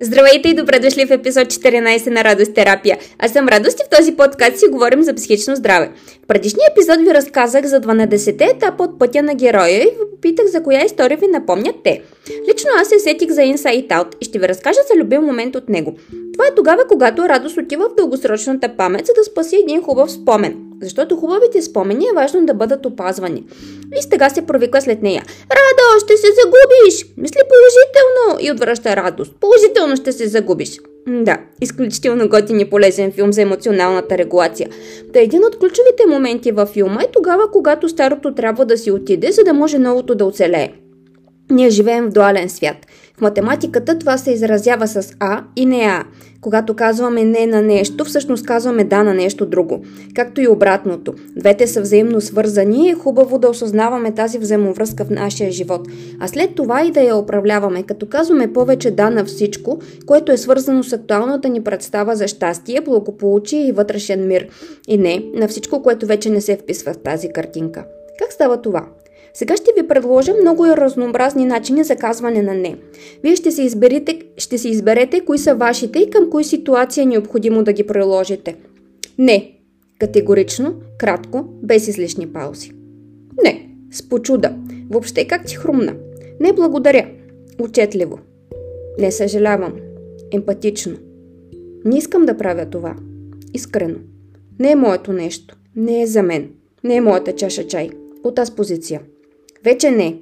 Здравейте и добре дошли в епизод 14 на Радост терапия. Аз съм Радост и в този подкаст си говорим за психично здраве. В предишния епизод ви разказах за 12-те етапа от пътя на героя и ви попитах за коя история ви напомнят те. Лично аз се сетих за Inside Out и ще ви разкажа за любим момент от него. Това е тогава, когато Радост отива в дългосрочната памет, за да спаси един хубав спомен. Защото хубавите спомени е важно да бъдат опазвани. И сега се провиква след нея. Радо, ще се загубиш! Мисли положително! И отвръща радост. Положително ще се загубиш. Да, изключително готин и полезен филм за емоционалната регулация. Та един от ключовите моменти във филма е тогава, когато старото трябва да си отиде, за да може новото да оцелее. Ние живеем в дуален свят. В математиката това се изразява с А и не А. Когато казваме не на нещо, всъщност казваме да на нещо друго. Както и обратното. Двете са взаимно свързани и е хубаво да осъзнаваме тази взаимовръзка в нашия живот. А след това и да я управляваме, като казваме повече да на всичко, което е свързано с актуалната ни представа за щастие, благополучие и вътрешен мир. И не на всичко, което вече не се вписва в тази картинка. Как става това? Сега ще ви предложа много разнообразни начини за казване на не. Вие ще се, изберете, ще се изберете кои са вашите и към кои ситуация е необходимо да ги приложите. Не. Категорично, кратко, без излишни паузи. Не. С почуда. Въобще как ти хрумна. Не благодаря. Отчетливо. Не съжалявам. Емпатично. Не искам да правя това. Искрено. Не е моето нещо. Не е за мен. Не е моята чаша чай. От тази позиция. Вече не,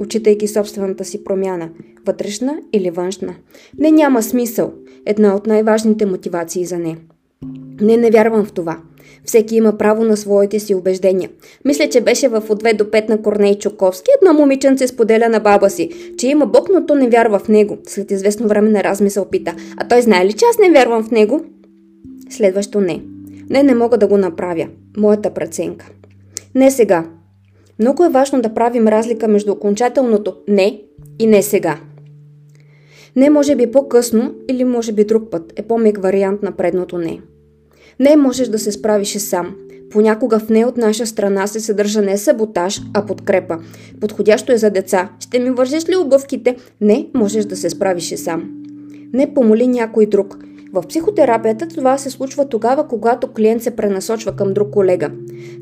учитайки собствената си промяна, вътрешна или външна. Не няма смисъл. Една от най-важните мотивации за не. Не, не вярвам в това. Всеки има право на своите си убеждения. Мисля, че беше в от 2 до 5 на Корней Чуковски. Едно момиченце споделя на баба си, че има Бог, но то не вярва в него. След известно време на размисъл пита, а той знае ли, че аз не вярвам в него? Следващо не. Не, не мога да го направя. Моята преценка. Не сега. Много е важно да правим разлика между окончателното не и не сега. Не може би по-късно или може би друг път е по-мек вариант на предното не. Не можеш да се справиш сам. Понякога в не от наша страна се съдържа не саботаж, а подкрепа. Подходящо е за деца. Ще ми вържеш ли обувките? Не, можеш да се справиш сам. Не помоли някой друг. В психотерапията това се случва тогава, когато клиент се пренасочва към друг колега.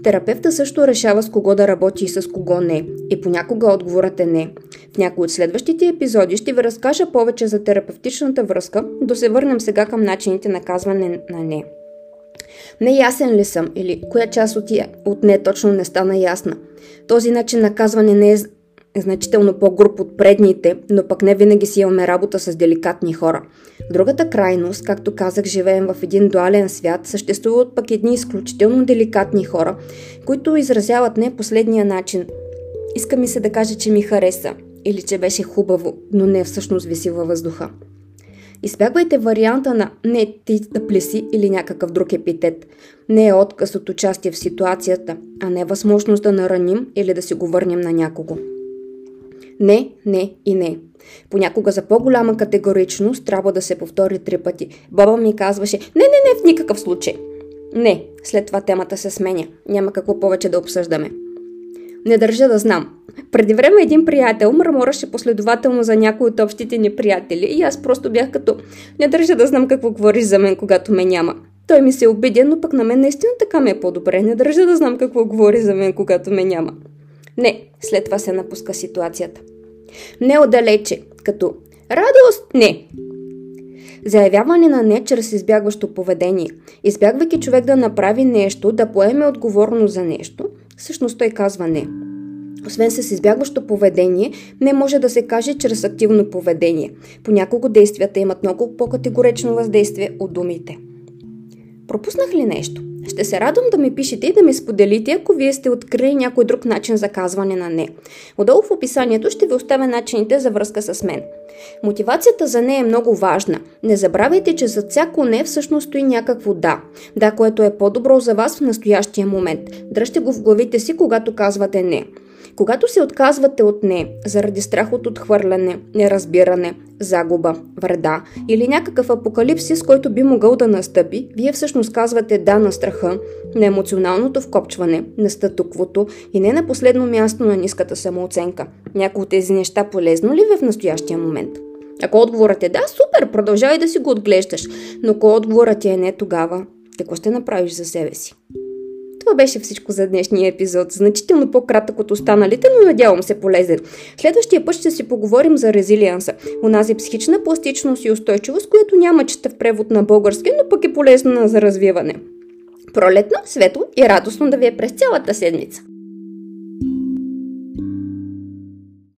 Терапевта също решава с кого да работи и с кого не. И понякога отговорът е не. В някои от следващите епизоди ще ви разкажа повече за терапевтичната връзка, да се върнем сега към начините на казване на не. Неясен ли съм или коя част от, от не точно не стана ясна? Този начин на казване не е е значително по-груп от предните, но пък не винаги си имаме работа с деликатни хора. Другата крайност, както казах, живеем в един дуален свят, съществуват пък едни изключително деликатни хора, които изразяват не последния начин. Иска ми се да кажа, че ми хареса или че беше хубаво, но не всъщност виси във въздуха. Избягвайте варианта на не ти да плеси или някакъв друг епитет. Не е отказ от участие в ситуацията, а не възможност да нараним или да си го върнем на някого. Не, не и не. Понякога за по-голяма категоричност трябва да се повтори три пъти. Баба ми казваше, не, не, не, в никакъв случай. Не, след това темата се сменя. Няма какво повече да обсъждаме. Не държа да знам. Преди време един приятел мърмораше последователно за някои от общите ни приятели и аз просто бях като не държа да знам какво говориш за мен, когато ме няма. Той ми се обидя, но пък на мен наистина така ми е по-добре. Не държа да знам какво говори за мен, когато ме няма. Не, след това се напуска ситуацията. Не отдалече, като радост, не. Заявяване на не чрез избягващо поведение. Избягвайки човек да направи нещо, да поеме отговорност за нещо, всъщност той казва не. Освен с избягващо поведение, не може да се каже чрез активно поведение. Понякога действията имат много по-категорично въздействие от думите. Пропуснах ли нещо? Ще се радвам да ми пишете и да ми споделите, ако вие сте открили някой друг начин за казване на не. Отдолу в описанието ще ви оставя начините за връзка с мен. Мотивацията за не е много важна. Не забравяйте, че за всяко не всъщност стои някакво да. Да, което е по-добро за вас в настоящия момент. Дръжте го в главите си, когато казвате не. Когато се отказвате от не, заради страх от отхвърляне, неразбиране, загуба, вреда или някакъв апокалипсис, който би могъл да настъпи, вие всъщност казвате да на страха, на емоционалното вкопчване, на статуквото и не на последно място на ниската самооценка. Някои от тези неща полезно ли ви в настоящия момент? Ако отговорът е да, супер, продължавай да си го отглеждаш. Но ако отговорът е не тогава, какво ще направиш за себе си? Това беше всичко за днешния епизод. Значително по-кратък от останалите, но надявам се полезен. Следващия път ще си поговорим за резилианса. Унази психична пластичност и устойчивост, която няма чета в превод на български, но пък е полезна за развиване. Пролетно, светло и радостно да ви е през цялата седмица!